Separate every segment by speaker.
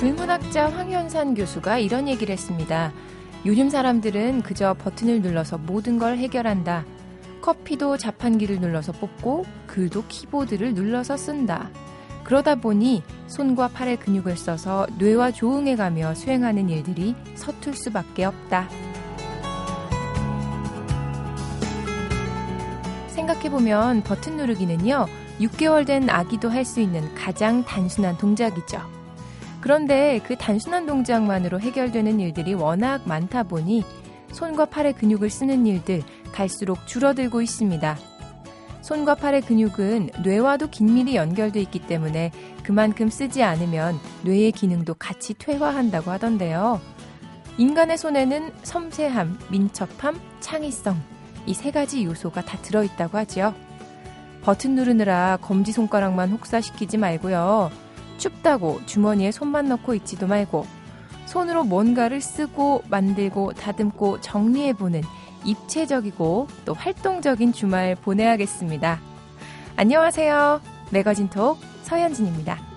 Speaker 1: 불문학자 황현산 교수가 이런 얘기를 했습니다. 요즘 사람들은 그저 버튼을 눌러서 모든 걸 해결한다. 커피도 자판기를 눌러서 뽑고 글도 키보드를 눌러서 쓴다. 그러다 보니 손과 팔의 근육을 써서 뇌와 조응해가며 수행하는 일들이 서툴 수밖에 없다. 생각해보면 버튼 누르기는요, 6개월 된 아기도 할 수 있는 가장 단순한 동작이죠. 그런데 그 단순한 동작만으로 해결되는 일들이 워낙 많다 보니 손과 팔의 근육을 쓰는 일들 갈수록 줄어들고 있습니다. 손과 팔의 근육은 뇌와도 긴밀히 연결돼 있기 때문에 그만큼 쓰지 않으면 뇌의 기능도 같이 퇴화한다고 하던데요. 인간의 손에는 섬세함, 민첩함, 창의성, 이 세 가지 요소가 다 들어있다고 하죠. 버튼 누르느라 검지 손가락만 혹사시키지 말고요. 춥다고 주머니에 손만 넣고 있지도 말고 손으로 뭔가를 쓰고 만들고 다듬고 정리해보는 입체적이고 또 활동적인 주말 보내야겠습니다. 안녕하세요. 매거진 톡 서현진입니다.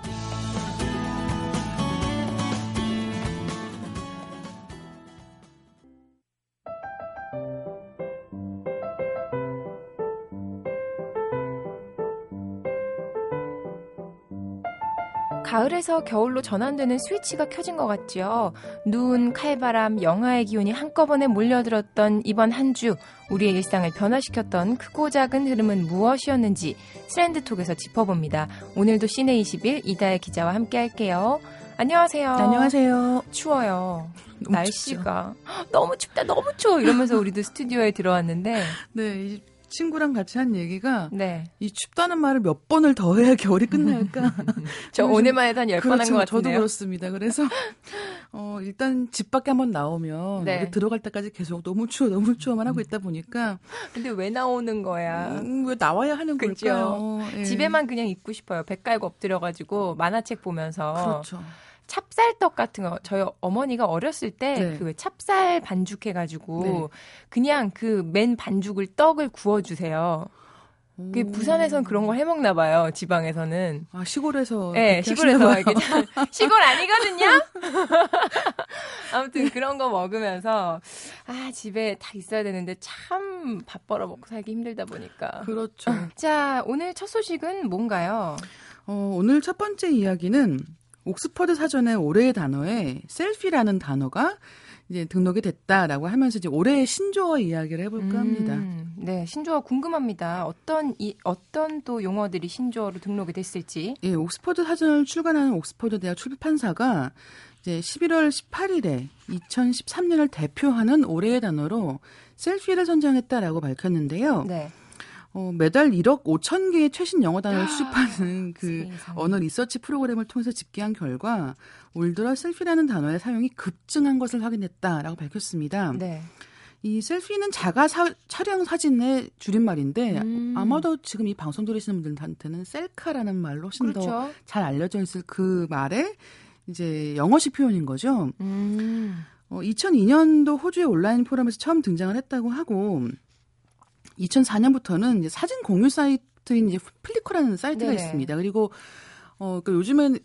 Speaker 1: 가을에서 겨울로 전환되는 스위치가 켜진 것 같죠. 눈, 칼바람, 영하의 기운이 한꺼번에 몰려들었던 이번 한 주, 우리의 일상을 변화시켰던 크고 작은 흐름은 무엇이었는지 트렌드톡에서 짚어봅니다. 오늘도 시내 21 이다혜 기자와 함께 할게요. 안녕하세요.
Speaker 2: 안녕하세요.
Speaker 1: 추워요. 날씨가 춥죠. 너무 춥다, 너무 추워 이러면서 우리도 스튜디오에 들어왔는데.
Speaker 2: 네, 친구랑 같이 한 얘기가 네. 이 춥다는 말을 몇 번을 더 해야 겨울이 끝날까?
Speaker 1: 저 오늘만 해도 한 10번 한것
Speaker 2: 그렇죠.
Speaker 1: 같은데요.
Speaker 2: 저도 그렇습니다. 그래서 어 일단 집 밖에 한번 나오면 네. 들어갈 때까지 계속 너무 추워 너무 추워만 하고 있다 보니까
Speaker 1: 근데 왜 나오는 거야?
Speaker 2: 음, 왜 나와야 하는 그렇죠? 걸까요?
Speaker 1: 예. 집에만 그냥 있고 싶어요. 배 깔고 엎드려 가지고 만화책 보면서
Speaker 2: 그렇죠.
Speaker 1: 찹쌀떡 같은 거 저희 어머니가 어렸을 때 그왜 네. 찹쌀 반죽 해 가지고 네. 그냥 그 맨 반죽을 떡을 구워 주세요. 그 부산에선 그런 걸 해먹나 봐요. 지방에서는.
Speaker 2: 아 시골에서.
Speaker 1: 네, 시골에서 시골 아니거든요. 아무튼 그런 거 먹으면서 아 집에 다 있어야 되는데 참 밥 벌어 먹고 살기 힘들다 보니까.
Speaker 2: 그렇죠.
Speaker 1: 자 오늘 첫 소식은 뭔가요?
Speaker 2: 어, 오늘 첫 번째 이야기는 옥스퍼드 사전에 올해의 단어에 셀피라는 단어가 이제 등록이 됐다라고 하면서 이제 올해의 신조어 이야기를 해볼까 합니다. 음,
Speaker 1: 네, 신조어 궁금합니다. 어떤 이 어떤 또 용어들이 신조어로 등록이 됐을지.
Speaker 2: 예, 옥스퍼드 사전을 출간하는 옥스퍼드 대학 출판사가 이제 11월 18일에 2013년을 대표하는 올해의 단어로 셀피를 선정했다라고 밝혔는데요. 네. 어, 매달 1억 5천 개의 최신 영어 단어를 수집하는 그 언어 리서치 프로그램을 통해서 집계한 결과 올 들어 셀피라는 단어의 사용이 급증한 것을 확인했다라고 밝혔습니다. 네. 이 셀피는 자가 사, 촬영 사진의 줄임말인데 음. 아마도 지금 이 방송 들으시는 분들한테는 셀카라는 말로 훨씬 그렇죠. 더잘 알려져 있을 그 말에 이제 영어식 표현인 거죠. 음. 어, 2002년도 호주의 온라인 포럼에서 처음 등장을 했다고 하고 2004년부터는 이제 사진 공유 사이트인 이제 플리커라는 사이트가 네 있습니다. 그리고 어, 그러니까 요즘엔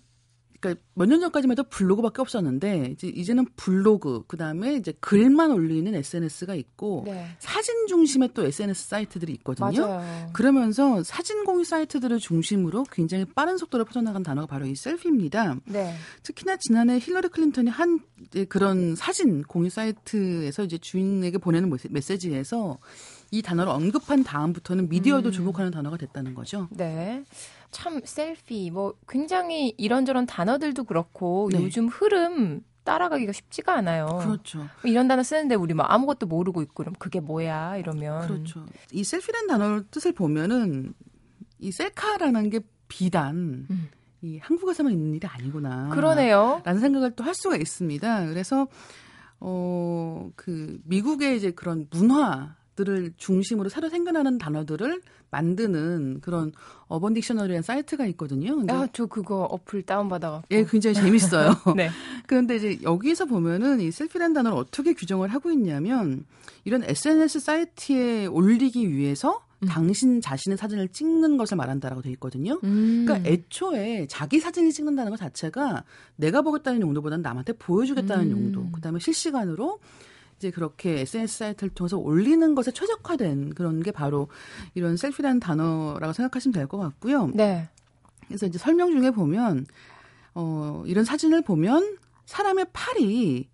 Speaker 2: 그러니까 몇 년 전까지만 해도 블로그밖에 없었는데 이제 이제는 블로그 그다음에 이제 글만 올리는 SNS가 있고 네. 사진 중심의 또 SNS 사이트들이 있거든요.
Speaker 1: 맞아요.
Speaker 2: 그러면서 사진 공유 사이트들을 중심으로 굉장히 빠른 속도로 퍼져나간 단어가 바로 이 selfie입니다. 네. 특히나 지난해 힐러리 클린턴이 한 그런 사진 공유 사이트에서 이제 주인에게 보내는 메시지에서 이 단어를 언급한 다음부터는 미디어도 음. 주목하는 단어가 됐다는 거죠.
Speaker 1: 네. 참 셀피 뭐 굉장히 이런저런 단어들도 그렇고 네. 요즘 흐름 따라가기가 쉽지가 않아요.
Speaker 2: 그렇죠. 뭐
Speaker 1: 이런 단어 쓰는데 우리 뭐 아무것도 모르고 있고 그럼 그게 뭐야 이러면
Speaker 2: 그렇죠. 이 셀피라는 단어 뜻을 보면은 이 셀카라는 게 비단 음. 이 한국에서만 있는 일이 아니구나.
Speaker 1: 그러네요.
Speaker 2: 라는 생각을 또 할 수가 있습니다. 그래서 어, 그, 미국의 이제 그런 문화, 들을 중심으로 새로 생겨나는 단어들을 만드는 그런 어번 딕셔너리라는 사이트가 있거든요.
Speaker 1: 아, 저 그거 어플 다운받아갖고.
Speaker 2: 예, 굉장히 재밌어요. 네. 그런데 이제 여기서 보면은 이 셀피라는 단어를 어떻게 규정을 하고 있냐면 이런 SNS 사이트에 올리기 위해서 음. 당신 자신의 사진을 찍는 것을 말한다라고 돼 있거든요. 음. 그러니까 애초에 자기 사진을 찍는다는 것 자체가 내가 보겠다는 용도보다는 남한테 보여주겠다는 음. 용도. 그다음에 실시간으로 이제 그렇게 SNS 사이트를 통해서 올리는 것에 최적화된 그런 게 바로 이런 셀피라는 단어라고 생각하시면 될 것 같고요. 네. 그래서 이제 설명 중에 보면 어 이런 사진을 보면 사람의 팔이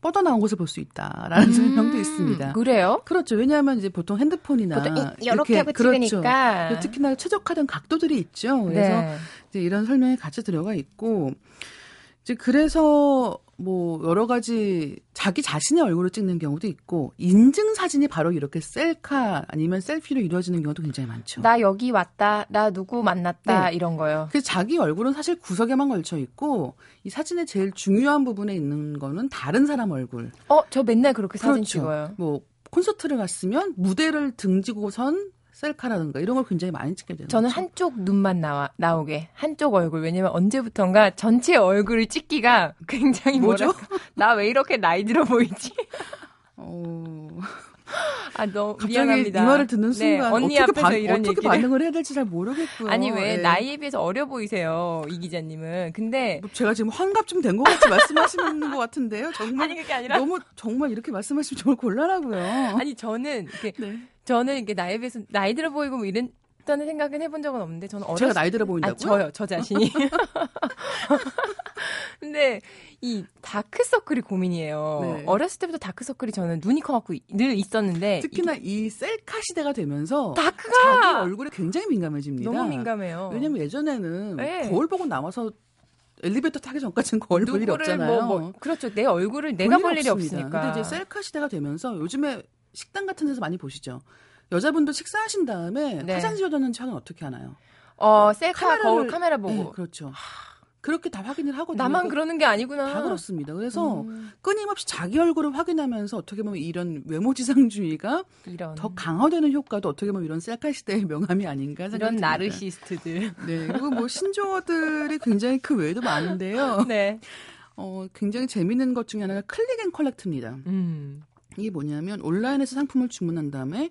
Speaker 2: 뻗어나온 것을 볼 수 있다라는 음, 설명도 있습니다.
Speaker 1: 그래요?
Speaker 2: 그렇죠. 왜냐하면 이제 보통 핸드폰이나
Speaker 1: 보통 이렇게, 이렇게 하고 그렇죠. 찍으니까
Speaker 2: 특히나 최적화된 각도들이 있죠. 그래서 네. 이제 이런 설명이 같이 들어가 있고 이제 그래서 뭐 여러 가지 자기 자신의 얼굴을 찍는 경우도 있고 인증 사진이 바로 이렇게 셀카 아니면 셀피로 이루어지는 경우도 굉장히 많죠.
Speaker 1: 나 여기 왔다, 나 누구 만났다 네. 이런 거요.
Speaker 2: 그 자기 얼굴은 사실 구석에만 걸쳐 있고 이 사진의 제일 중요한 부분에 있는 거는 다른 사람 얼굴.
Speaker 1: 어, 저 맨날 그렇게 사진 그렇죠. 찍어요.
Speaker 2: 뭐 콘서트를 갔으면 무대를 등지고선 셀카라든가 이런 걸 굉장히 많이 찍게 되는
Speaker 1: 저는
Speaker 2: 거죠.
Speaker 1: 한쪽 눈만 나와 나오게 한쪽 얼굴 왜냐면 언제부턴가 전체 얼굴을 찍기가 굉장히
Speaker 2: 뭐죠?
Speaker 1: 나 왜 이렇게 나이 들어 보이지? 어... 아, 너무 미안합니다.
Speaker 2: 이 말을 듣는 네, 순간 네, 언니 어떻게 바, 이런 어떻게 얘기를... 반응을 해야 될지 잘 모르겠고요.
Speaker 1: 아니 왜 네. 나이에 비해서 어려 보이세요, 이 기자님은. 근데
Speaker 2: 뭐 제가 지금 환갑 좀된것 같이 말씀하시는 것 같은데요. 정말
Speaker 1: 아니 그게 아니라
Speaker 2: 너무 정말 이렇게 말씀하시면 정말 곤란하고요.
Speaker 1: 아니 저는 이렇게 네. 저는 이게 나이에 비해서 나이 들어 보이고 뭐 이런 다는 생각은 해본 적은 없는데 저는 어렸
Speaker 2: 제가 나이 들어 보인다고요? 아,
Speaker 1: 저요, 저 자신이. 근데 이 다크서클이 고민이에요. 네. 어렸을 때부터 다크서클이 저는 눈이 커갖고 늘 있었는데
Speaker 2: 특히나 이 셀카 시대가 되면서
Speaker 1: 다크가
Speaker 2: 자기 얼굴에 굉장히 민감해집니다.
Speaker 1: 너무 민감해요.
Speaker 2: 왜냐면 예전에는 네. 거울 보고 나와서 엘리베이터 타기 전까지는 거울 볼 일이 없잖아요. 뭐, 뭐,
Speaker 1: 그렇죠. 내 얼굴을 내가 볼 일이 없으니까.
Speaker 2: 근데 이제 셀카 시대가 되면서 요즘에 식당 같은 데서 많이 보시죠. 여자분들 식사하신 다음에 네. 화장 지워졌는지 확인 어떻게 하나요?
Speaker 1: 어, 셀카 거울 카메라 보고. 네,
Speaker 2: 그렇죠. 그렇게 다 확인을 하고
Speaker 1: 나만 그러는 게 아니구나.
Speaker 2: 다 그렇습니다. 그래서 음. 끊임없이 자기 얼굴을 확인하면서 어떻게 보면 이런 외모 지상주의가 이런. 더 강화되는 효과도 어떻게 보면 이런 셀카 시대의 명함이 아닌가 생각합니다.
Speaker 1: 이런 나르시스트들.
Speaker 2: 네. 그리고 뭐 신조어들이 굉장히 그 외에도 많은데요. 네. 어, 굉장히 재밌는 것 중에 하나가 click and collect입니다. 음. 이게 뭐냐면 온라인에서 상품을 주문한 다음에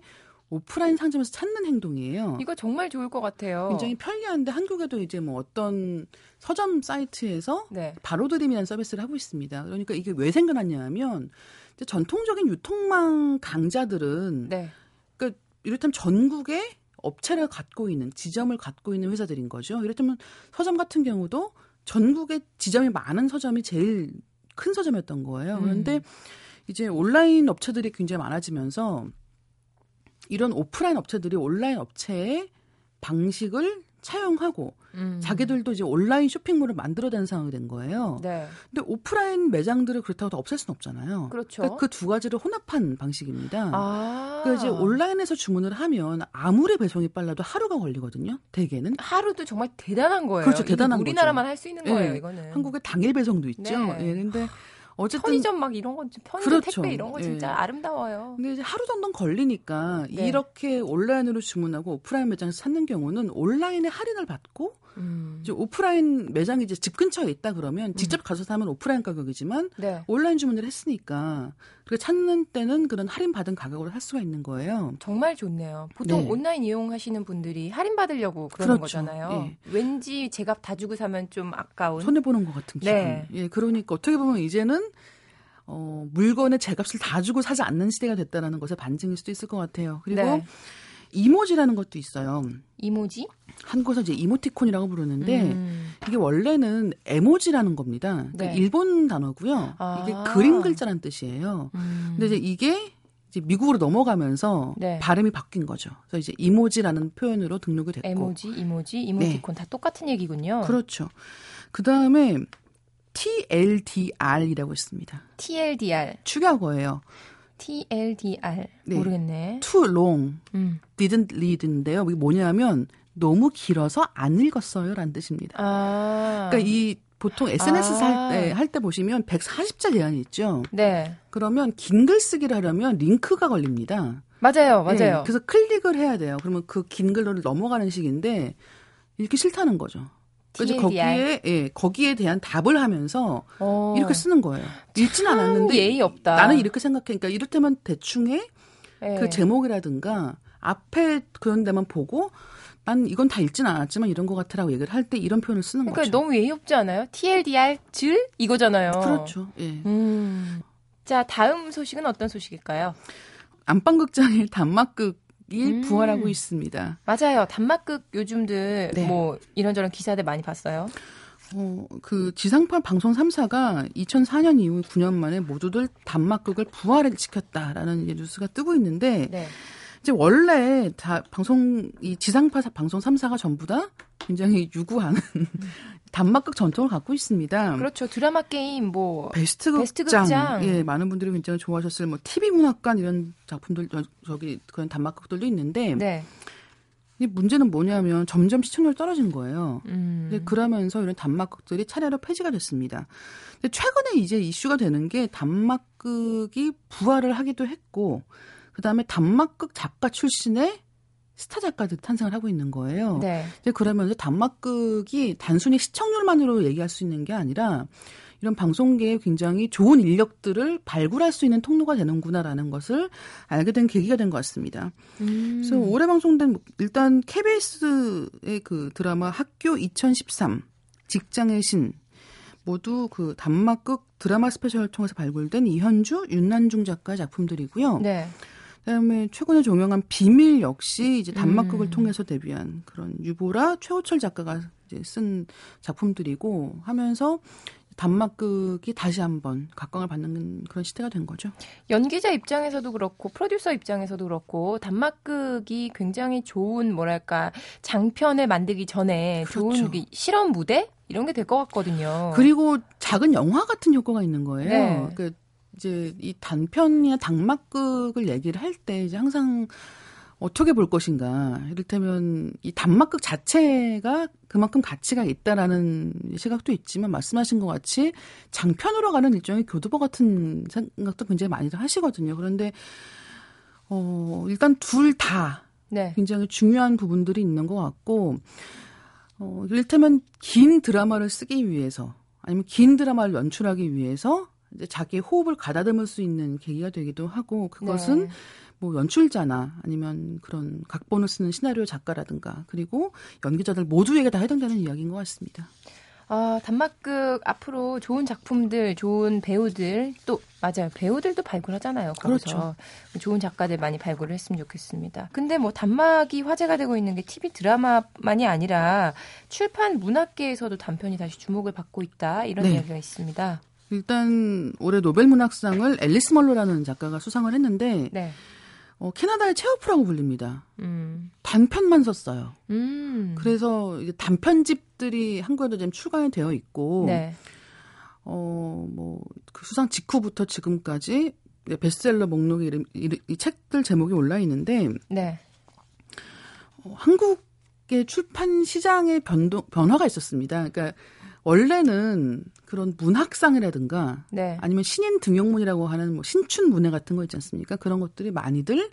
Speaker 2: 오프라인 상점에서 찾는 행동이에요.
Speaker 1: 이거 정말 좋을 것 같아요.
Speaker 2: 굉장히 편리한데 한국에도 이제 뭐 어떤 서점 사이트에서 네. 바로 드림이라는 서비스를 하고 있습니다. 그러니까 이게 왜 생겨났냐 하면 이제 전통적인 유통망 강자들은 네. 그러니까 이를테면 전국에 업체를 갖고 있는 지점을 갖고 있는 회사들인 거죠. 이를테면 서점 같은 경우도 전국에 지점이 많은 서점이 제일 큰 서점이었던 거예요. 그런데 음. 이제 온라인 업체들이 굉장히 많아지면서 이런 오프라인 업체들이 온라인 업체의 방식을 차용하고 음. 자기들도 이제 온라인 쇼핑몰을 만들어낸 상황이 된 거예요. 네. 근데 오프라인 매장들을 그렇다고 다 없앨 수는 없잖아요.
Speaker 1: 그렇죠.
Speaker 2: 그러니까 그두 가지를 혼합한 방식입니다. 아. 그러니까 이제 온라인에서 주문을 하면 아무리 배송이 빨라도 하루가 걸리거든요. 대개는
Speaker 1: 하루도 정말 대단한 거예요.
Speaker 2: 그렇죠, 대단한
Speaker 1: 우리나라만 할 수 있는 거예요. 네. 이거는
Speaker 2: 한국에 당일 배송도 있죠. 네. 예, 근데
Speaker 1: 어쨌든 편의점 막 이런 건 편의점 그렇죠. 택배 이런 거 진짜 예. 아름다워요.
Speaker 2: 근데 이제 하루 정도 걸리니까 네. 이렇게 온라인으로 주문하고 오프라인 매장에서 찾는 경우는 온라인에 할인을 받고 음. 이제 오프라인 매장이 이제 집 근처에 있다 그러면 직접 음. 가서 사면 오프라인 가격이지만 네. 온라인 주문을 했으니까 그 찾는 때는 그런 할인 받은 가격으로 할 수가 있는 거예요.
Speaker 1: 정말 좋네요. 보통 네. 온라인 이용하시는 분들이 할인 받으려고 그러는 그렇죠. 거잖아요. 예. 왠지 제값 다 주고 사면 좀 아까운
Speaker 2: 손해 보는 것 같은 기분. 네. 예, 그러니까 어떻게 보면 이제는 어, 물건의 제값을 다 주고 사지 않는 시대가 됐다라는 것의 반증일 수도 있을 것 같아요. 그리고 네. 이모지라는 것도 있어요.
Speaker 1: 이모지?
Speaker 2: 한국에서 이제 이모티콘이라고 부르는데 음. 이게 원래는 에모지라는 겁니다. 그러니까 네. 일본 단어고요. 아. 이게 그림 글자란 뜻이에요. 음. 근데 이제 이게 이제 미국으로 넘어가면서 네. 발음이 바뀐 거죠. 그래서 이제 이모지라는 표현으로 등록이 됐고.
Speaker 1: 에모지, 이모지, 이모티콘 네. 다 똑같은 얘기군요.
Speaker 2: 그렇죠. 그 다음에 TLDR이라고 있습니다.
Speaker 1: TLDR.
Speaker 2: 축약어예요.
Speaker 1: TLDR 네. 모르겠네.
Speaker 2: Too long, 음. didn't read인데요. 이게 뭐냐면 너무 길어서 안 읽었어요라는 뜻입니다. 아. 그러니까 이 보통 SNS 아. 할때 할 때 보시면 140자 제한이 있죠. 네. 그러면 긴 글 쓰기를 하려면 링크가 걸립니다.
Speaker 1: 맞아요, 맞아요. 네,
Speaker 2: 그래서 클릭을 해야 돼요. 그러면 그 긴 글로 넘어가는 식인데 읽기 싫다는 거죠. 그래서 거기에 예, 거기에 대한 답을 하면서 어. 이렇게 쓰는 거예요. 읽진 않았는데
Speaker 1: 예의 없다.
Speaker 2: 나는 이렇게 생각해. 그러니까 이를테면 대충의 예. 그 제목이라든가 앞에 그런 데만 보고 난 이건 다 읽진 않았지만 이런 것 같아라고 얘기를 할 때 이런 표현을 쓰는
Speaker 1: 그러니까
Speaker 2: 거죠.
Speaker 1: 너무 예의 없지 않아요? TLDR 질 이거잖아요.
Speaker 2: 그렇죠. 예. 음.
Speaker 1: 자 다음 소식은 어떤 소식일까요?
Speaker 2: 안방극장의 단막극 이 음. 부활하고 있습니다.
Speaker 1: 맞아요. 단막극 요즘들 네. 뭐 이런저런 기사들 많이 봤어요.
Speaker 2: 어, 그 지상파 방송 3사가 2004년 이후 9년 만에 모두들 단막극을 부활을 시켰다라는 뉴스가 뜨고 있는데 네. 이제 원래 다 방송 이 지상파 방송 3사가 전부 다 굉장히 유구한 단막극 전통을 갖고 있습니다.
Speaker 1: 그렇죠. 드라마 게임 뭐
Speaker 2: 베스트 극장, 베스트 극장. 예, 많은 분들이 굉장히 좋아하셨을 뭐 TV 문학관 이런 작품들 저기 그런 단막극들도 있는데 네. 이 문제는 뭐냐면 점점 시청률이 떨어진 거예요. 음. 근데 그러면서 이런 단막극들이 차례로 폐지가 됐습니다. 근데 최근에 이제 이슈가 되는 게 단막극이 부활을 하기도 했고 그다음에 단막극 작가 출신의 스타 작가들 탄생을 하고 있는 거예요. 네. 이제 그러면서 단막극이 단순히 시청률만으로 얘기할 수 있는 게 아니라 이런 방송계에 굉장히 좋은 인력들을 발굴할 수 있는 통로가 되는구나라는 것을 알게 된 계기가 된 것 같습니다. 음. 그래서 올해 방송된 일단 KBS의 그 드라마 학교 2013, 직장의 신 모두 그 단막극 드라마 스페셜을 통해서 발굴된 이현주, 윤난중 작가의 작품들이고요. 네. 그다음에 최근에 종영한 비밀 역시 이제 단막극을 음. 통해서 데뷔한 그런 유보라 최호철 작가가 이제 쓴 작품들이고 하면서 단막극이 다시 한번 각광을 받는 그런 시대가 된 거죠.
Speaker 1: 연기자 입장에서도 그렇고 프로듀서 입장에서도 그렇고 단막극이 굉장히 좋은 뭐랄까 장편을 만들기 전에 그렇죠. 좋은 실험 무대 이런 게 될 것 같거든요.
Speaker 2: 그리고 작은 영화 같은 효과가 있는 거예요. 네. 그 이제 이 단편이나 단막극을 얘기를 할 때 이제 항상 어떻게 볼 것인가. 이를테면 이 단막극 자체가 그만큼 가치가 있다라는 시각도 있지만 말씀하신 것 같이 장편으로 가는 일종의 교두보 같은 생각도 굉장히 많이들 하시거든요. 그런데 어 일단 둘다 네. 굉장히 중요한 부분들이 있는 것 같고 어 이를테면 긴 드라마를 쓰기 위해서 아니면 긴 드라마를 연출하기 위해서 이제 자기의 호흡을 가다듬을 수 있는 계기가 되기도 하고 그것은 네. 뭐 연출자나 아니면 그런 각본을 쓰는 시나리오 작가라든가 그리고 연기자들 모두에게 다 해당되는 이야기인 것 같습니다.
Speaker 1: 아, 단막극 앞으로 좋은 작품들, 좋은 배우들 또 맞아요. 배우들도 발굴하잖아요. 거기서 그렇죠. 좋은 작가들 많이 발굴을 했으면 좋겠습니다. 근데 뭐 단막이 화제가 되고 있는 게 TV 드라마만이 아니라 출판 문학계에서도 단편이 다시 주목을 받고 있다. 이런 네. 이야기가 있습니다.
Speaker 2: 일단 올해 노벨 문학상을 앨리스 멀로라는 작가가 수상을 했는데 네. 어, 캐나다의 체오프라고 불립니다. 음. 단편만 썼어요. 음. 그래서 이제 단편집들이 한국에도 지금 출간이 되어 있고, 네. 어, 뭐, 그 수상 직후부터 지금까지 베스트셀러 목록에 이름, 이름, 이 책들 제목이 올라 있는데, 네. 어, 한국의 출판 시장의 변동, 변화가 있었습니다. 그러니까 원래는 그런 문학상이라든가 네. 아니면 신인 등용문이라고 하는 뭐 신춘 문회 같은 거 있지 않습니까? 그런 것들이 많이들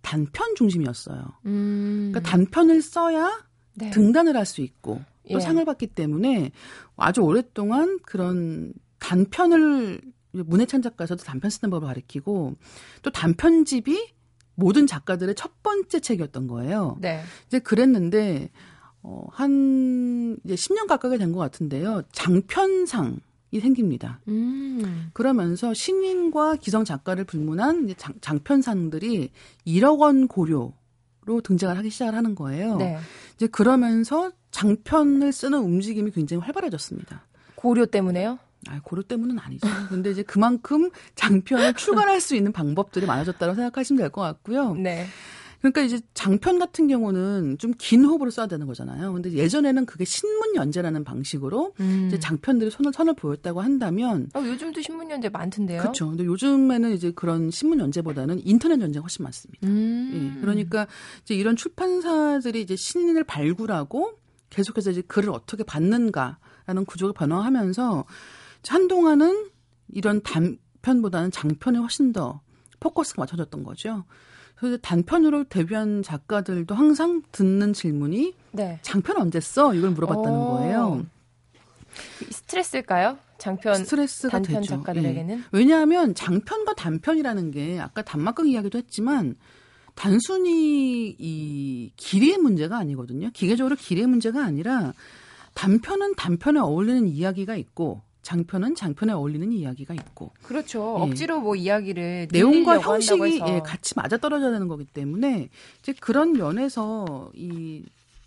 Speaker 2: 단편 중심이었어요. 음. 그러니까 단편을 써야 네. 등단을 할 수 있고 또 예. 상을 받기 때문에 아주 오랫동안 그런 단편을 문해찬 작가에서도 단편 쓰는 법을 가르치고 또 단편집이 모든 작가들의 첫 번째 책이었던 거예요. 네. 이제 그랬는데 어, 한 이제 10년 가까이 된 것 같은데요. 장편상이 생깁니다. 음. 그러면서 신인과 기성 작가를 불문한 장, 장편상들이 1억 원 고료 로 등장을 하기 시작을 하는 거예요. 네. 이제 그러면서 장편을 쓰는 움직임이 굉장히 활발해졌습니다.
Speaker 1: 고려 때문에요?
Speaker 2: 아, 고려 때문은 아니죠. 근데 이제 그만큼 장편을 출간할 수 있는 방법들이 많아졌다고 생각하시면 될 것 같고요. 네. 그러니까 이제 장편 같은 경우는 좀 긴 호흡으로 써야 되는 거잖아요. 근데 예전에는 그게 신문 연재라는 방식으로 음. 이제 장편들이 손을 선을 보였다고 한다면
Speaker 1: 어, 요즘도 신문 연재 많던데요.
Speaker 2: 그렇죠. 근데 요즘에는 이제 그런 신문 연재보다는 인터넷 연재가 훨씬 많습니다. 음. 예. 그러니까 이제 이런 출판사들이 이제 신인을 발굴하고 계속해서 이제 글을 어떻게 받는가라는 구조가 변화하면서 한동안은 이런 단편보다는 장편에 훨씬 더 포커스가 맞춰졌던 거죠. 그래서 단편으로 데뷔한 작가들도 항상 듣는 질문이 네. 장편 언제 써? 이걸 물어봤다는 오. 거예요.
Speaker 1: 스트레스일까요? 장편 스트레스가 단편 되죠. 작가들에게는 네.
Speaker 2: 왜냐하면 장편과 단편이라는 게 아까 단막극 이야기도 했지만 단순히 이 길이의 문제가 아니거든요. 기계적으로 길이의 문제가 아니라 단편은 단편에 어울리는 이야기가 있고 장편은 장편에 어울리는 이야기가 있고.
Speaker 1: 그렇죠. 예. 억지로 뭐 이야기를
Speaker 2: 내용과 형식이 예, 같이 맞아 떨어져야 되는 거기 때문에 이제 그런 면에서 이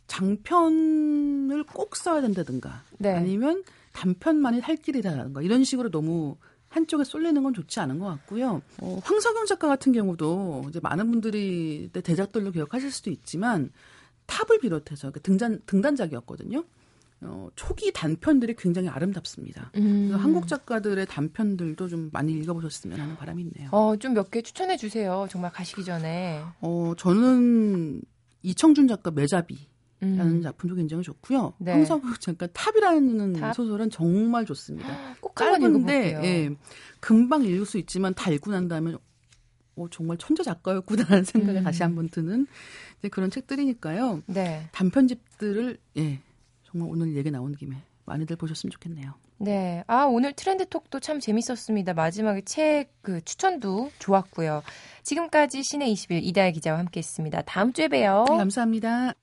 Speaker 2: 장편을 꼭 써야 된다든가 네. 아니면 단편만이 살 길이다라든가 이런 식으로 너무 한쪽에 쏠리는 건 좋지 않은 것 같고요. 어, 황석영 작가 같은 경우도 이제 많은 분들이 대작들로 기억하실 수도 있지만 탑을 비롯해서 등단 등단작이었거든요. 어, 초기 단편들이 굉장히 아름답습니다. 음. 그래서 한국 작가들의 단편들도 좀 많이 읽어보셨으면 하는 바람이 있네요.
Speaker 1: 어, 좀 몇 개 추천해 주세요. 정말 가시기 전에.
Speaker 2: 어, 저는 이청준 작가 매잡이. 라는 음. 작품도 굉장히 좋고요. 네. 황석영 작가 탑이라는 탑? 소설은 정말 좋습니다.
Speaker 1: 꼭 짧은데 예,
Speaker 2: 금방 읽을 수 있지만 다 읽고 난 다음에 어, 정말 천재 작가였구나라는 생각이 음. 다시 한번 드는 그런 책들이니까요. 네. 단편집들을 예, 정말 오늘 얘기 나온 김에 많이들 보셨으면 좋겠네요.
Speaker 1: 네. 아, 오늘 트렌드 톡도 참 재밌었습니다. 마지막에 책 그 추천도 좋았고요. 지금까지 신의 20일 이다혜 기자와 함께 했습니다. 다음 주에 봬요.
Speaker 2: 네, 감사합니다.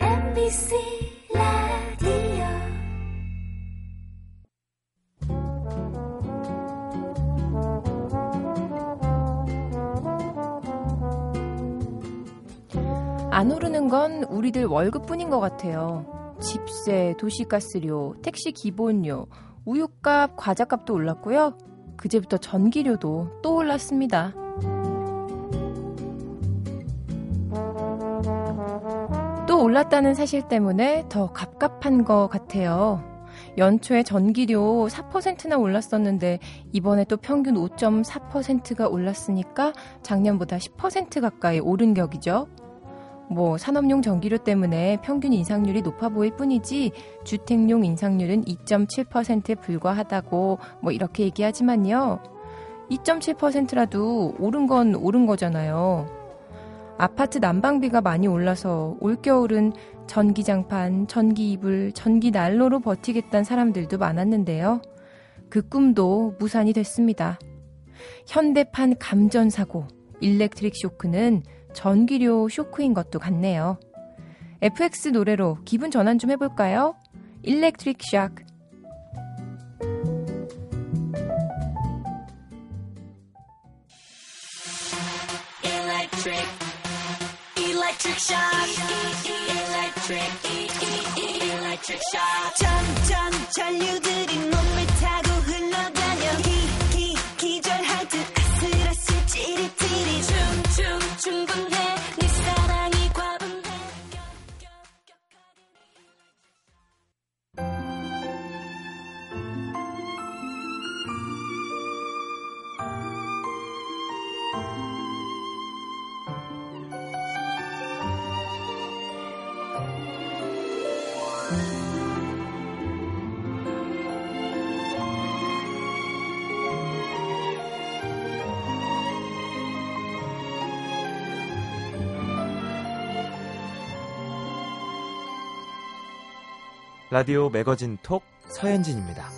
Speaker 2: MBC
Speaker 1: 안 오르는 건 우리들 월급뿐인 것 같아요. 집세, 도시가스료, 택시 기본료, 우유값, 과자값도 올랐고요. 그제부터 전기료도 또 올랐습니다. 또 올랐다는 사실 때문에 더 갑갑한 것 같아요. 연초에 전기료 4%나 올랐었는데 이번에 또 평균 5.4%가 올랐으니까 작년보다 10% 가까이 오른 격이죠. 뭐 산업용 전기료 때문에 평균 인상률이 높아 보일 뿐이지 주택용 인상률은 2.7%에 불과하다고 뭐 이렇게 얘기하지만요. 2.7%라도 오른 건 오른 거잖아요. 아파트 난방비가 많이 올라서 올겨울은 전기장판, 전기 이불, 전기 난로로 버티겠다는 사람들도 많았는데요. 그 꿈도 무산이 됐습니다. 현대판 감전사고, 일렉트릭 쇼크는 전기료 쇼크인 것도 같네요. FX 노래로 기분 전환 좀 해볼까요? 일렉트릭 샥. electric shock. Electric, electric shock. 점점 전류들이 몸을 타고
Speaker 3: 라디오 매거진 톡 서현진입니다.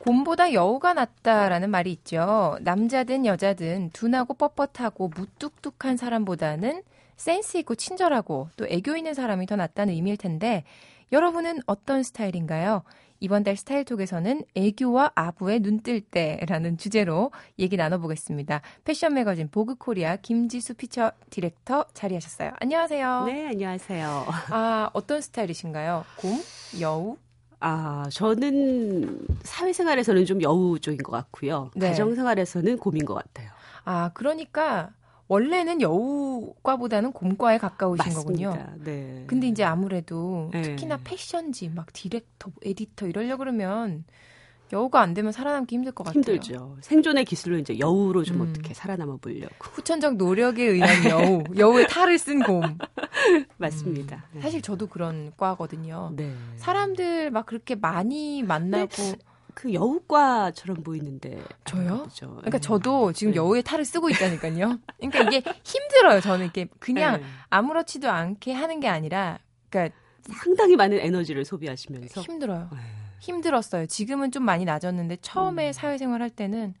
Speaker 1: 곰보다 여우가 낫다라는 말이 있죠. 남자든 여자든 둔하고 뻣뻣하고 무뚝뚝한 사람보다는 센스 있고 친절하고 또 애교 있는 사람이 더 낫다는 의미일 텐데 여러분은 어떤 스타일인가요? 이번 달 스타일톡에서는 애교와 아부에 눈뜰 때라는 주제로 얘기 나눠보겠습니다. 패션 매거진 보그코리아 김지수 feature director 자리하셨어요. 안녕하세요.
Speaker 4: 네, 안녕하세요.
Speaker 1: 아, 어떤 스타일이신가요? 곰? 여우?
Speaker 4: 아, 저는 사회생활에서는 좀 여우 쪽인 것 같고요. 네. 가정생활에서는 곰인 것 같아요.
Speaker 1: 아, 그러니까 원래는 여우과보다는 곰과에 가까우신 맞습니다. 거군요. 네. 근데 이제 아무래도 네. 특히나 패션지 막 디렉터, 에디터 이러려 그러면 여우가 안 되면 살아남기 힘들 것 같아요.
Speaker 4: 힘들죠. 생존의 기술로 이제 여우로 좀 음. 어떻게 살아남아 보려고.
Speaker 1: 후천적 노력에 의한 여우, 여우의 탈을 쓴 곰.
Speaker 4: 맞습니다.
Speaker 1: 음. 사실 저도 그런 과거든요. 네. 사람들 막 그렇게 많이 만나고. 네.
Speaker 4: 그 여우과처럼 보이는데
Speaker 1: 저요? 그렇죠. 그러니까 네. 저도 지금 네. 여우의 탈을 쓰고 있다니까요. 그러니까 이게 힘들어요. 저는 이렇게 그냥 네. 아무렇지도 않게 하는 게 아니라 그러니까
Speaker 4: 상당히 많은 에너지를 소비하시면서
Speaker 1: 힘들어요. 네. 힘들었어요. 지금은 좀 많이 나아졌는데 처음에 음. 사회생활 할 때는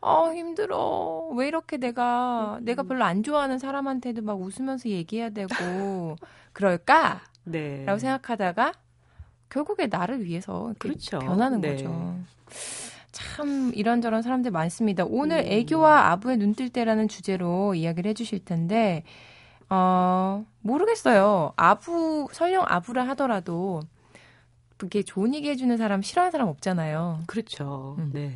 Speaker 1: 어, 힘들어. 왜 이렇게 내가, 내가 별로 안 좋아하는 사람한테도 막 웃으면서 얘기해야 되고, 그럴까? 네. 라고 생각하다가, 결국에 나를 위해서 그렇죠. 변하는 네. 거죠. 참 이런저런 사람들 많습니다. 오늘 음. 애교와 아부의 눈뜰 때라는 주제로 이야기를 해주실 텐데, 어, 모르겠어요. 아부, 설령 아부라 하더라도, 그게 좋은 얘기 해주는 사람 싫어하는 사람 없잖아요.
Speaker 4: 그렇죠. 음. 네.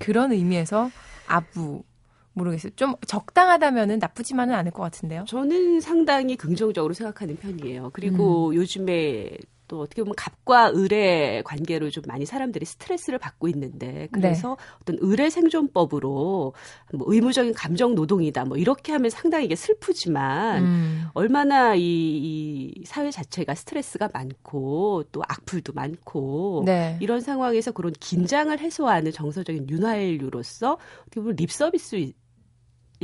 Speaker 1: 그런 의미에서 아부 모르겠어요. 좀 적당하다면은 나쁘지만은 않을 것 같은데요.
Speaker 4: 저는 상당히 긍정적으로 생각하는 편이에요. 그리고 음. 요즘에 또 어떻게 보면 갑과 을의 관계로 좀 많이 사람들이 스트레스를 받고 있는데 그래서 네. 어떤 을의 생존법으로 뭐 의무적인 감정 노동이다 뭐 이렇게 하면 상당히 이게 슬프지만 음. 얼마나 이, 이 사회 자체가 스트레스가 많고 또 악플도 많고 네. 이런 상황에서 그런 긴장을 해소하는 정서적인 윤활유로서 어떻게 보면 립 서비스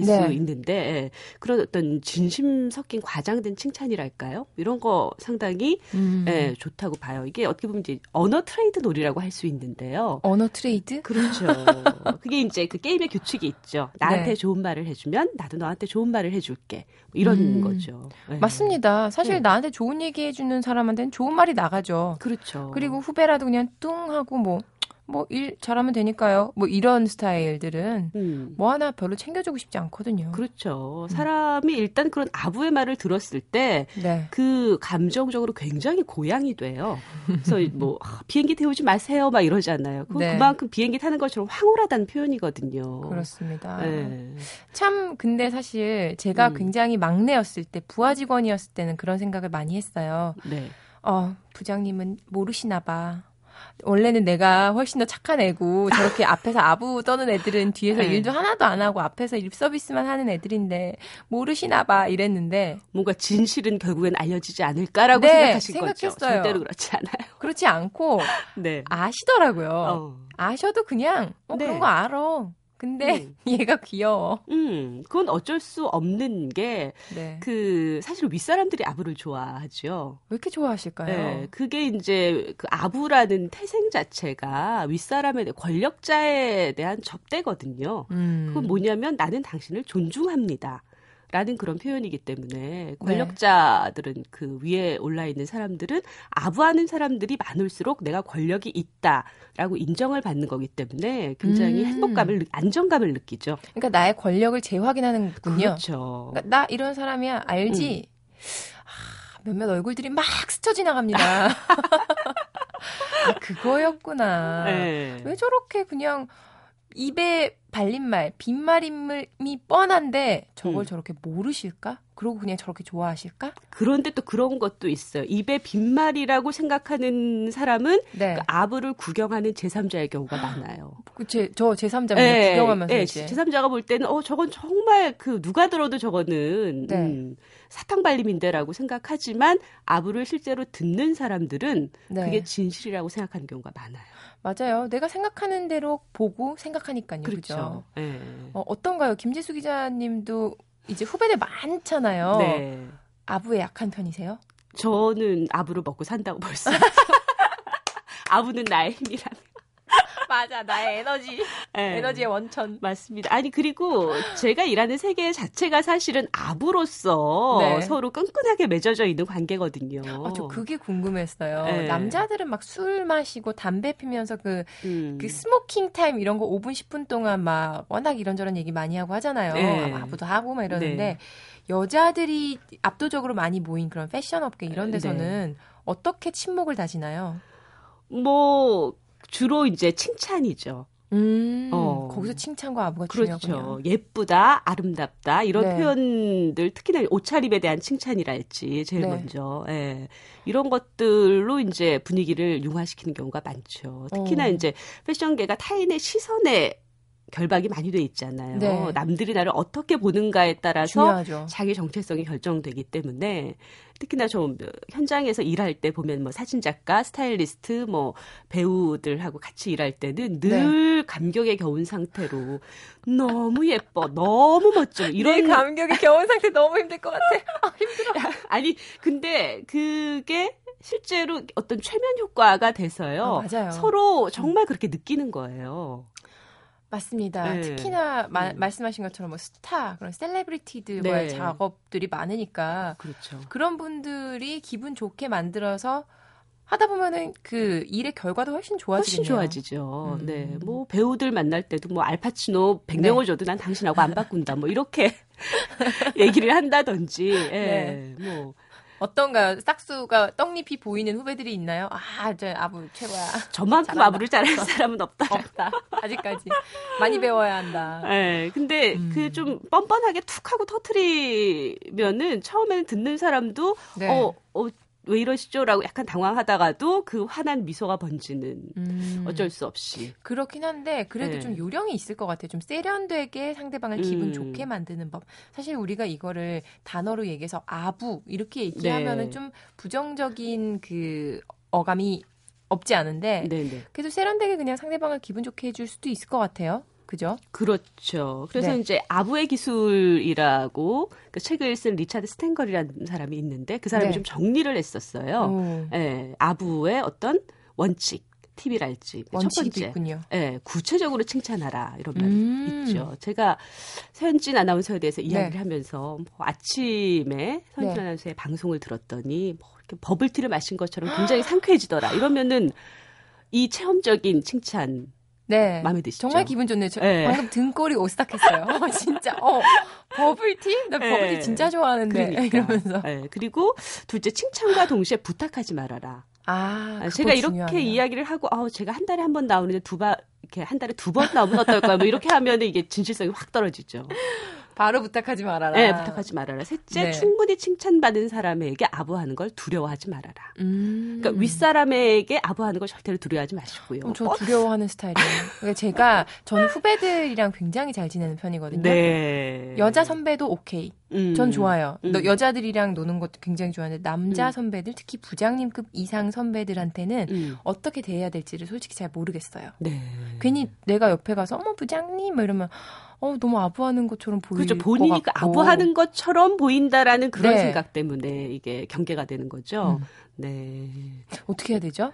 Speaker 4: 네. 수 있는데 예, 그런 어떤 진심 섞인 과장된 칭찬이랄까요? 이런 거 상당히 음. 예, 좋다고 봐요. 이게 어떻게 보면 이제 언어 trade 놀이라고 할 수 있는데요.
Speaker 1: 언어 trade?
Speaker 4: 그렇죠. 그게 이제 그 게임의 규칙이 있죠. 나한테 네. 좋은 말을 해주면 나도 너한테 좋은 말을 해줄게. 뭐 이런 음. 거죠.
Speaker 1: 네. 맞습니다. 사실 네. 나한테 좋은 얘기 해주는 사람한테는 좋은 말이 나가죠.
Speaker 4: 그렇죠.
Speaker 1: 그리고 후배라도 그냥 뚱 하고 뭐 뭐 일 잘하면 되니까요. 뭐 이런 스타일들은 음. 뭐 하나 별로 챙겨주고 싶지 않거든요.
Speaker 4: 그렇죠. 음. 사람이 일단 그런 아부의 말을 들었을 때그 네. 그 감정적으로 굉장히 고양이 돼요. 그래서 뭐 아, 비행기 태우지 마세요 막 이러잖아요. 그 네. 그만큼 비행기 타는 것처럼 황홀하다는 표현이거든요.
Speaker 1: 그렇습니다. 네. 참 근데 사실 제가 음. 굉장히 막내였을 때 부하 직원이었을 때는 그런 생각을 많이 했어요. 네. 어, 부장님은 모르시나 봐. 원래는 내가 훨씬 더 착한 애고 저렇게 앞에서 아부 떠는 애들은 뒤에서 네. 일도 하나도 안 하고 앞에서 립 서비스만 하는 애들인데 모르시나 봐 이랬는데
Speaker 4: 뭔가 진실은 결국엔 알려지지 않을까라고 네, 생각하신 생각했어요. 거죠. 절대로 그렇지 않아요.
Speaker 1: 그렇지 않고 네. 아시더라고요. 어. 아셔도 그냥 어, 네. 그런 거 알아. 근데 음. 얘가 귀여워.
Speaker 4: 음, 그건 어쩔 수 없는 게, 네. 그, 사실 윗사람들이 아부를 좋아하죠.
Speaker 1: 왜 이렇게 좋아하실까요? 네,
Speaker 4: 그게 이제 그 아부라는 태생 자체가 윗사람에 대해 권력자에 대한 접대거든요. 음. 그건 뭐냐면 나는 당신을 존중합니다. 라는 그런 표현이기 때문에 네. 권력자들은 네. 그 위에 올라 있는 사람들은 아부하는 사람들이 많을수록 내가 권력이 있다라고 인정을 받는 거기 때문에 굉장히 음. 행복감을 안정감을 느끼죠.
Speaker 1: 그러니까 나의 권력을 재확인하는군요.
Speaker 4: 그렇죠.
Speaker 1: 그러니까 나 이런 사람이야 알지. 음. 아, 몇몇 얼굴들이 막 스쳐 지나갑니다. 아, 그거였구나. 네. 왜 저렇게 그냥 입에 발린 말, 빈말임이 뻔한데 저걸 음. 저렇게 모르실까? 그러고 그냥 저렇게 좋아하실까?
Speaker 4: 그런데 또 그런 것도 있어요. 입에 빈말이라고 생각하는 사람은 네. 그 아부를 구경하는 제3자의 경우가 많아요.
Speaker 1: 그제 저 제3자 네, 구경하면서 네, 이제.
Speaker 4: 제3자가 볼 때는 어 저건 정말 그 누가 들어도 저거는 네. 음, 사탕 발림인데라고 생각하지만 아부를 실제로 듣는 사람들은 네. 그게 진실이라고 생각하는 경우가 많아요.
Speaker 1: 맞아요. 내가 생각하는 대로 보고 생각하니까요. 그렇죠. 네. 어, 어떤가요? 김지수 기자님도 이제 후배들 많잖아요. 네. 아부에 약한 편이세요?
Speaker 4: 저는 아부를 먹고 산다고 벌써. 아부는 나의 힘이라면.
Speaker 1: 맞아, 나의 에너지, 네. 에너지의 원천.
Speaker 4: 맞습니다. 아니 그리고 제가 일하는 세계 자체가 사실은 아부로서 네. 서로 끈끈하게 맺어져 있는 관계거든요.
Speaker 1: 아, 저 그게 궁금했어요. 네. 남자들은 막 술 마시고 담배 피면서 그, 음. 그 smoking time 이런 거 5분 10분 동안 막 워낙 이런저런 얘기 많이 하고 하잖아요. 네. 아부도 하고 막 이러는데 네. 여자들이 압도적으로 많이 모인 그런 패션 업계 이런 네. 데서는 어떻게 침묵을 다지나요?
Speaker 4: 뭐 주로 이제 칭찬이죠.
Speaker 1: 음, 어. 거기서 칭찬과 아부가
Speaker 4: 그렇죠.
Speaker 1: 중요하군요.
Speaker 4: 예쁘다, 아름답다 이런 네. 표현들 특히나 옷차림에 대한 칭찬이랄지 제일 네. 먼저 예. 이런 것들로 이제 분위기를 융화시키는 경우가 많죠. 특히나 어. 이제 패션계가 타인의 시선에 결박이 많이 돼 있잖아요. 네. 남들이 나를 어떻게 보는가에 따라서 중요하죠. 자기 정체성이 결정되기 때문에 특히나 좀 현장에서 일할 때 보면 뭐 사진 작가, 스타일리스트, 뭐 배우들하고 같이 일할 때는 늘 네. 감격에 겨운 상태로 너무 예뻐, 너무 멋져 이런
Speaker 1: 감격에 겨운 상태 너무 힘들 것 같아. 아, 힘들어.
Speaker 4: 아니 근데 그게 실제로 어떤 최면 효과가 돼서요.
Speaker 1: 아,
Speaker 4: 서로 정말 그렇게 느끼는 거예요.
Speaker 1: 맞습니다. 네. 특히나 마, 음. 말씀하신 것처럼 뭐 스타 그런 셀레브리티들과의 네. 작업들이 많으니까 그렇죠. 그런 분들이 기분 좋게 만들어서 하다 보면은 그 일의 결과도 훨씬 좋아지겠네요.
Speaker 4: 훨씬 좋아지죠. 음. 네. 뭐 배우들 만날 때도 뭐 알파치노 100명을 네. 줘도 난 당신하고 안 바꾼다. 뭐 이렇게 얘기를 한다든지. 예. 네. 뭐
Speaker 1: 어떤가요? 싹수가 떡잎이 보이는 후배들이 있나요? 아, 저 아부 최고야.
Speaker 4: 저만큼 잘한다. 아부를 잘하는 사람은 없다.
Speaker 1: 없다. 아직까지. 많이 배워야 한다.
Speaker 4: 네, 근데 음. 그좀 뻔뻔하게 툭 하고 터트리면은 처음에는 듣는 사람도 네. 어, 어, 왜 이러시죠라고 약간 당황하다가도 그 환한 미소가 번지는 음. 어쩔 수 없이
Speaker 1: 그렇긴 한데 그래도 네. 좀 요령이 있을 것 같아요. 좀 세련되게 상대방을 기분 음. 좋게 만드는 법. 사실 우리가 이거를 단어로 얘기해서 아부 이렇게 얘기하면은 네. 좀 부정적인 그 어감이 없지 않은데 네네. 네. 그래도 세련되게 그냥 상대방을 기분 좋게 해줄 수도 있을 것 같아요. 그죠?
Speaker 4: 그렇죠. 그래서 네. 이제 아부의 기술이라고 그 책을 쓴 리차드 스탠걸이라는 사람이 있는데 그 사람이 네. 좀 정리를 했었어요. 예, 네, 아부의 어떤 원칙. 팁이랄지
Speaker 1: 첫 번째, 있군요.
Speaker 4: 예, 구체적으로 칭찬하라 이런 말이 음. 있죠. 제가 서현진 아나운서에 대해서 이야기를 네. 하면서 뭐 아침에 서현진 네. 아나운서의 방송을 들었더니 뭐 이렇게 버블티를 마신 것처럼 굉장히 상쾌해지더라. 이러면은 이 체험적인 칭찬 네. 마음에 드시죠?
Speaker 1: 정말 기분 좋네요. 저 네. 방금 등골이 오싹했어요. 진짜. 어, 버블티? 나 네. 버블티 진짜 좋아하는데. 그러니까. 이러면서.
Speaker 4: 네. 그리고 둘째 칭찬과 동시에 부탁하지 말아라. 아, 제가 이렇게 중요하네요. 이야기를 하고, 아, 제가 한 달에 한 번 나오는데 두 번, 이렇게 한 달에 두 번 나오면 어떨까? 뭐 이렇게 하면 이게 진실성이 확 떨어지죠.
Speaker 1: 바로 부탁하지 말아라.
Speaker 4: 네, 부탁하지 말아라. 셋째, 네. 충분히 칭찬받은 사람에게 아부하는 걸 두려워하지 말아라. 음. 그러니까 윗사람에게 아부하는 걸 절대로 두려워하지 마시고요.
Speaker 1: 저 두려워하는 스타일이에요. 그러니까 제가 저는 후배들이랑 굉장히 잘 지내는 편이거든요. 네. 여자 선배도 오케이. 음. 전 좋아요. 음. 여자들이랑 노는 것도 굉장히 좋아하는데 남자 음. 선배들 특히 부장님급 이상 선배들한테는 음. 어떻게 대해야 될지를 솔직히 잘 모르겠어요. 네. 괜히 내가 옆에 가서 어머 부장님 뭐 이러면 어, 너무 아부하는 것처럼 보이는
Speaker 4: 그렇죠. 본인이 그 아부하는 것처럼 보인다라는 그런 네. 생각 때문에 이게 경계가 되는 거죠. 음. 네.
Speaker 1: 어떻게 해야 되죠?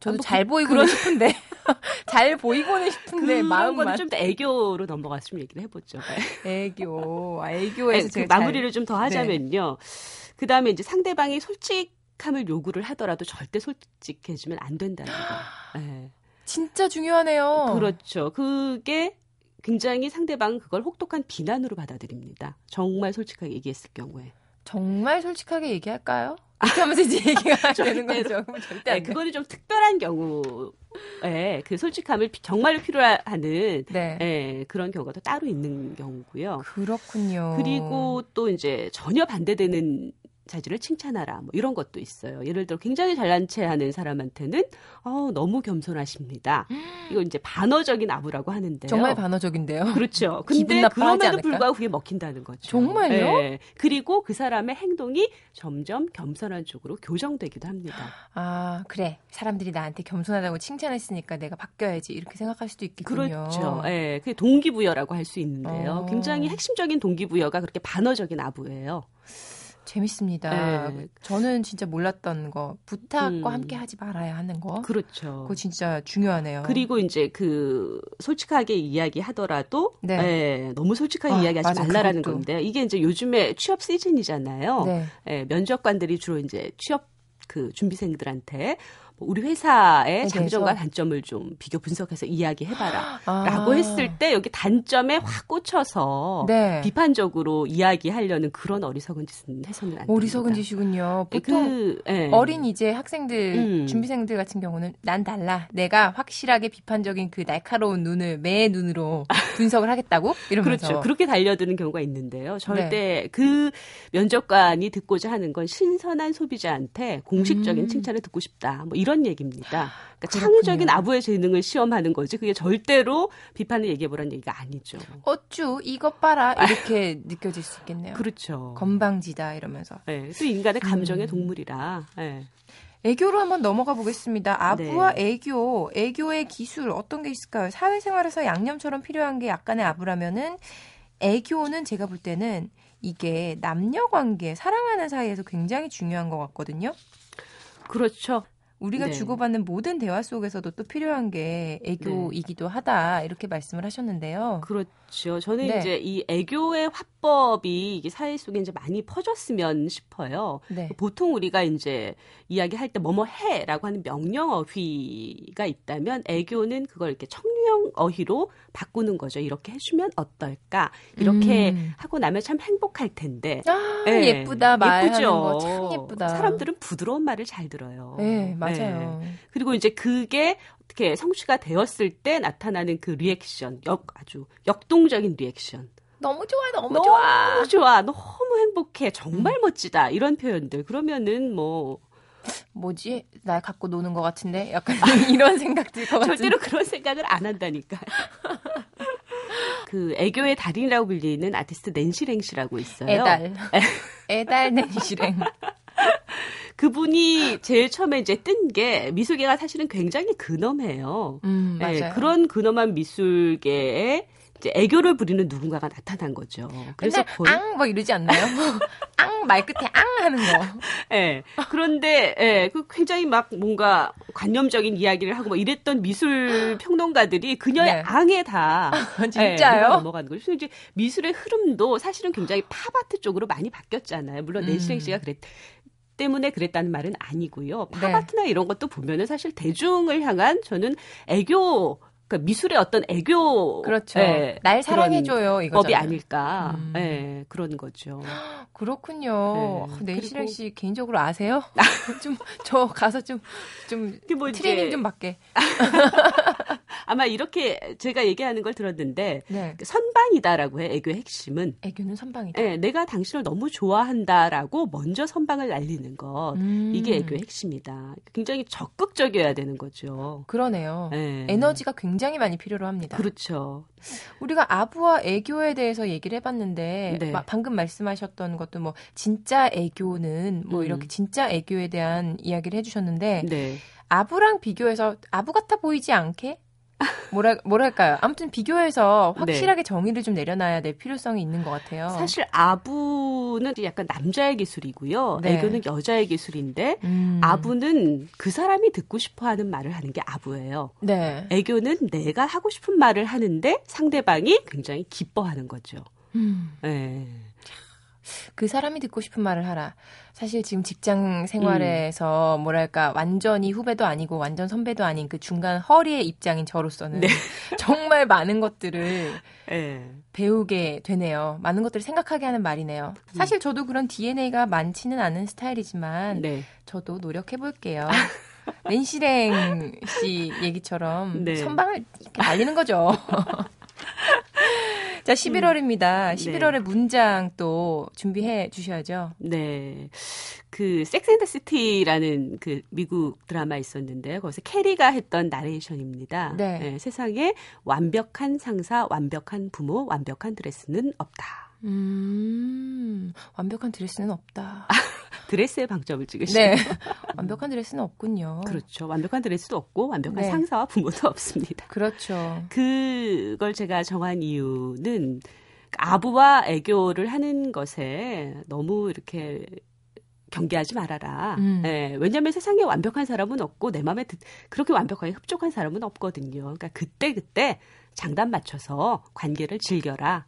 Speaker 1: 저도 아, 뭐잘 그, 보이고는 싶은데 잘 보이고는 싶은데 마음은
Speaker 4: 좀 더 애교로 넘어갔으면 얘기를 해보죠.
Speaker 1: 애교, 아, 애교에서
Speaker 4: 그 마무리를 좀더 하자면요. 네. 그 다음에 이제 상대방이 솔직함을 요구를 하더라도 절대 솔직해지면 안 된다는 거. 네.
Speaker 1: 진짜 중요하네요.
Speaker 4: 그렇죠. 그게 굉장히 상대방 그걸 혹독한 비난으로 받아들입니다. 정말 솔직하게 얘기했을 경우에.
Speaker 1: 정말 솔직하게 얘기할까요? 이렇게 하면서 이제 얘기가 되는 거죠. 절대
Speaker 4: 네, 그거는 좀 특별한 경우에 그 솔직함을 정말로 필요하는 네. 네, 그런 경우가 또 따로 있는 경우고요.
Speaker 1: 그렇군요.
Speaker 4: 그리고 또 이제 전혀 반대되는 자질을 칭찬하라 뭐 이런 것도 있어요. 예를 들어 굉장히 잘난 체 하는 사람한테는 어, 너무 겸손하십니다. 이거 이제 반어적인 아부라고 하는데요.
Speaker 1: 정말 반어적인데요.
Speaker 4: 그렇죠. 근데 그럼에도 불구하고 그게 먹힌다는 거죠.
Speaker 1: 정말요? 네.
Speaker 4: 그리고 그 사람의 행동이 점점 겸손한 쪽으로 교정되기도 합니다.
Speaker 1: 아, 그래. 사람들이 나한테 겸손하다고 칭찬했으니까 내가 바뀌어야지 이렇게 생각할 수도 있겠군요.
Speaker 4: 그렇죠. 예. 네. 그게 동기부여라고 할 수 있는데요. 어. 굉장히 핵심적인 동기부여가 그렇게 반어적인 아부예요.
Speaker 1: 재밌습니다. 네. 저는 진짜 몰랐던 거 부탁과 음. 함께 하지 말아야 하는 거.
Speaker 4: 그렇죠.
Speaker 1: 그거 진짜 중요하네요.
Speaker 4: 그리고 이제 그 솔직하게 이야기하더라도 네. 네. 너무 솔직하게 아, 이야기하지 맞아, 말라라는 그것도. 건데 이게 이제 요즘에 취업 시즌이잖아요. 네. 네. 면접관들이 주로 이제 취업 그 준비생들한테 우리 회사의 장점과 단점을 좀 비교 분석해서 이야기해봐라. 아. 라고 했을 때 여기 단점에 확 꽂혀서 네. 비판적으로 이야기하려는 그런 어리석은 짓은 해서는 안 됩니다.
Speaker 1: 어리석은 짓이군요. 예, 보통 그, 네. 어린 이제 학생들, 음. 준비생들 같은 경우는 난 달라. 내가 확실하게 비판적인 그 날카로운 눈을 매 눈으로 분석을 하겠다고? 이러면서.
Speaker 4: 그렇죠. 그렇게 달려드는 경우가 있는데요. 절대 네. 그 면접관이 듣고자 하는 건 신선한 소비자한테 공식적인 음. 칭찬을 듣고 싶다. 뭐 이런 이런 얘기입니다. 그러니까 창의적인 아부의 재능을 시험하는 거지 그게 절대로 비판을 얘기해보라는 얘기가 아니죠.
Speaker 1: 어쭈 이것 봐라 이렇게 느껴질 수 있겠네요.
Speaker 4: 그렇죠.
Speaker 1: 건방지다 이러면서.
Speaker 4: 네, 또 인간의 감정의 음. 동물이라. 네.
Speaker 1: 애교로 한번 넘어가 보겠습니다. 아부와 네. 애교, 애교의 기술 어떤 게 있을까요? 사회생활에서 양념처럼 필요한 게 약간의 아부라면은 애교는 제가 볼 때는 이게 남녀 관계, 사랑하는 사이에서 굉장히 중요한 것 같거든요.
Speaker 4: 그렇죠.
Speaker 1: 우리가 네. 주고받는 모든 대화 속에서도 또 필요한 게 애교이기도 네. 하다 이렇게 말씀을 하셨는데요.
Speaker 4: 그렇죠. 저는 네. 이제 이 애교의 화법이 이게 사회 속에 이제 많이 퍼졌으면 싶어요. 네. 보통 우리가 이제 이야기할 때 뭐뭐 해라고 하는 명령 어휘가 있다면 애교는 그걸 이렇게 청유형 어휘로 바꾸는 거죠. 이렇게 해주면 어떨까? 이렇게 음. 하고 나면 참 행복할 텐데.
Speaker 1: 아, 네. 예쁘다 말하는 참 예쁘다.
Speaker 4: 사람들은 부드러운 말을 잘 들어요.
Speaker 1: 네, 맞아요.
Speaker 4: 네. 그리고 이제 그게 어떻게 성취가 되었을 때 나타나는 그 리액션, 역 아주 역동적인 리액션.
Speaker 1: 너무 좋아, 너무,
Speaker 4: 너무
Speaker 1: 좋아.
Speaker 4: 너무 좋아. 너무 행복해. 정말 음. 멋지다. 이런 표현들. 그러면은 뭐
Speaker 1: 뭐지? 날 갖고 노는 것 같은데? 약간 이런 생각 들것 같은
Speaker 4: 절대로 그런 생각을 안 한다니까. 그 애교의 달인이라고 불리는 아티스트 낸시랭 씨라고 있어요.
Speaker 1: 애달. 애달 낸시랭.
Speaker 4: 그분이 제일 처음에 이제 뜬 게 미술계가 사실은 굉장히 근엄해요.
Speaker 1: 음, 맞아요. 네,
Speaker 4: 그런 근엄한 미술계에 이제 애교를 부리는 누군가가 나타난 거죠.
Speaker 1: 그래서 거의 앙뭐 이러지 않나요? 앙 말 끝에 앙 하는 거.
Speaker 4: 예. 네. 그런데 예, 그 굉장히 막 뭔가 관념적인 이야기를 하고 뭐 이랬던 미술 평론가들이 그녀의 네. 앙에 다
Speaker 1: 진짜요? 예,
Speaker 4: 넘어가는 거죠. 그래서 이제 미술의 흐름도 사실은 굉장히 팝아트 쪽으로 많이 바뀌었잖아요. 물론 음. 낸시랭 씨가 그랬 때문에 그랬다는 말은 아니고요. 팝아트나 네. 이런 것도 보면은 사실 대중을 향한 저는 애교 그러니까 미술의 어떤 애교
Speaker 1: 그렇죠. 네, 날 사랑해줘요 이거
Speaker 4: 법이 아닐까 음. 네, 그런 거죠.
Speaker 1: 그렇군요. 네. 네이시랭 씨 개인적으로 아세요? 좀 저 가서 좀좀 뭐 트레이닝 좀 받게.
Speaker 4: 아마 이렇게 제가 얘기하는 걸 들었는데 네. 그 선방이다라고 해 애교의 핵심은
Speaker 1: 애교는 선방이다.
Speaker 4: 네, 내가 당신을 너무 좋아한다라고 먼저 선방을 날리는 것 음. 이게 애교의 핵심이다. 굉장히 적극적이어야 되는 거죠.
Speaker 1: 그러네요. 네. 에너지가 굉장히 많이 필요로 합니다.
Speaker 4: 그렇죠.
Speaker 1: 우리가 아부와 애교에 대해서 얘기를 해봤는데 네. 방금 말씀하셨던 것도 뭐 진짜 애교는 뭐 음. 이렇게 진짜 애교에 대한 이야기를 해주셨는데
Speaker 4: 네.
Speaker 1: 아부랑 비교해서 아부 같아 보이지 않게 뭐랄, 뭐랄까요. 아무튼 비교해서 확실하게 네. 정의를 좀 내려놔야 될 필요성이 있는 것 같아요.
Speaker 4: 사실 아부는 약간 남자의 기술이고요. 네. 애교는 여자의 기술인데 음. 아부는 그 사람이 듣고 싶어 하는 말을 하는 게 아부예요.
Speaker 1: 네.
Speaker 4: 애교는 내가 하고 싶은 말을 하는데 상대방이 굉장히 기뻐하는 거죠.
Speaker 1: 음.
Speaker 4: 네.
Speaker 1: 그 사람이 듣고 싶은 말을 하라. 사실 지금 직장 생활에서 음. 뭐랄까 완전히 후배도 아니고 완전 선배도 아닌 그 중간 허리의 입장인 저로서는 네. 정말 많은 것들을 네. 배우게 되네요. 많은 것들을 생각하게 하는 말이네요. 음. 사실 저도 그런 DNA가 많지는 않은 스타일이지만 네. 저도 노력해 볼게요. 낸시랭 씨 얘기처럼 네. 선방을 이렇게 날리는 거죠. 자, 11월입니다. 11월에 네. 문장 또 준비해 주셔야죠.
Speaker 4: 네. 그 섹스앤더 시티라는 그 미국 드라마 있었는데요. 거기서 캐리가 했던 나레이션입니다.
Speaker 1: 네.
Speaker 4: 네. 세상에 완벽한 상사, 완벽한 부모, 완벽한 드레스는 없다.
Speaker 1: 음, 완벽한 드레스는 없다.
Speaker 4: 드레스에 방점을 찍으시네요.
Speaker 1: 네. 완벽한 드레스는 없군요.
Speaker 4: 그렇죠. 완벽한 드레스도 없고 완벽한 네. 상사와 부모도 없습니다.
Speaker 1: 그렇죠.
Speaker 4: 그걸 제가 정한 이유는 아부와 애교를 하는 것에 너무 이렇게 경계하지 말아라.
Speaker 1: 음.
Speaker 4: 네, 왜냐하면 세상에 완벽한 사람은 없고 내 마음에 그렇게 완벽하게 흡족한 사람은 없거든요. 그러니까 그때 그때 장단 맞춰서 관계를 즐겨라.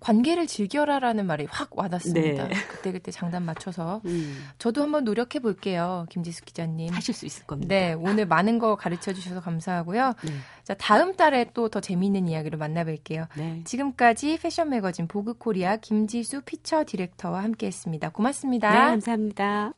Speaker 4: 네.
Speaker 1: 관계를 즐겨라라는 말이 확 와닿습니다. 네. 그때 그때 장단 맞춰서
Speaker 4: 음.
Speaker 1: 저도 한번 노력해 볼게요, 김지숙 기자님.
Speaker 4: 하실 수 있을 겁니다.
Speaker 1: 네, 오늘 많은 거 가르쳐 주셔서 감사하고요.
Speaker 4: 네.
Speaker 1: 자, 다음 달에 또 더 재미있는 이야기로 만나뵐게요.
Speaker 4: 네.
Speaker 1: 지금까지 패션 매거진 보그코리아 김지수 피처 디렉터와 함께했습니다. 고맙습니다.
Speaker 4: 네, 감사합니다.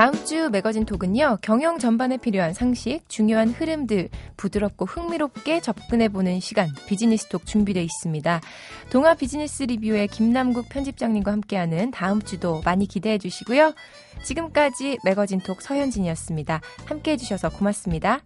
Speaker 1: 다음 주 매거진 톡은요, 경영 전반에 필요한 상식, 중요한 흐름들, 부드럽고 흥미롭게 접근해보는 시간, 비즈니스 톡 준비되어 있습니다. 동아 비즈니스 리뷰의 김남국 편집장님과 함께하는 다음 주도 많이 기대해 주시고요. 지금까지 매거진 톡 서현진이었습니다. 함께 해주셔서 고맙습니다.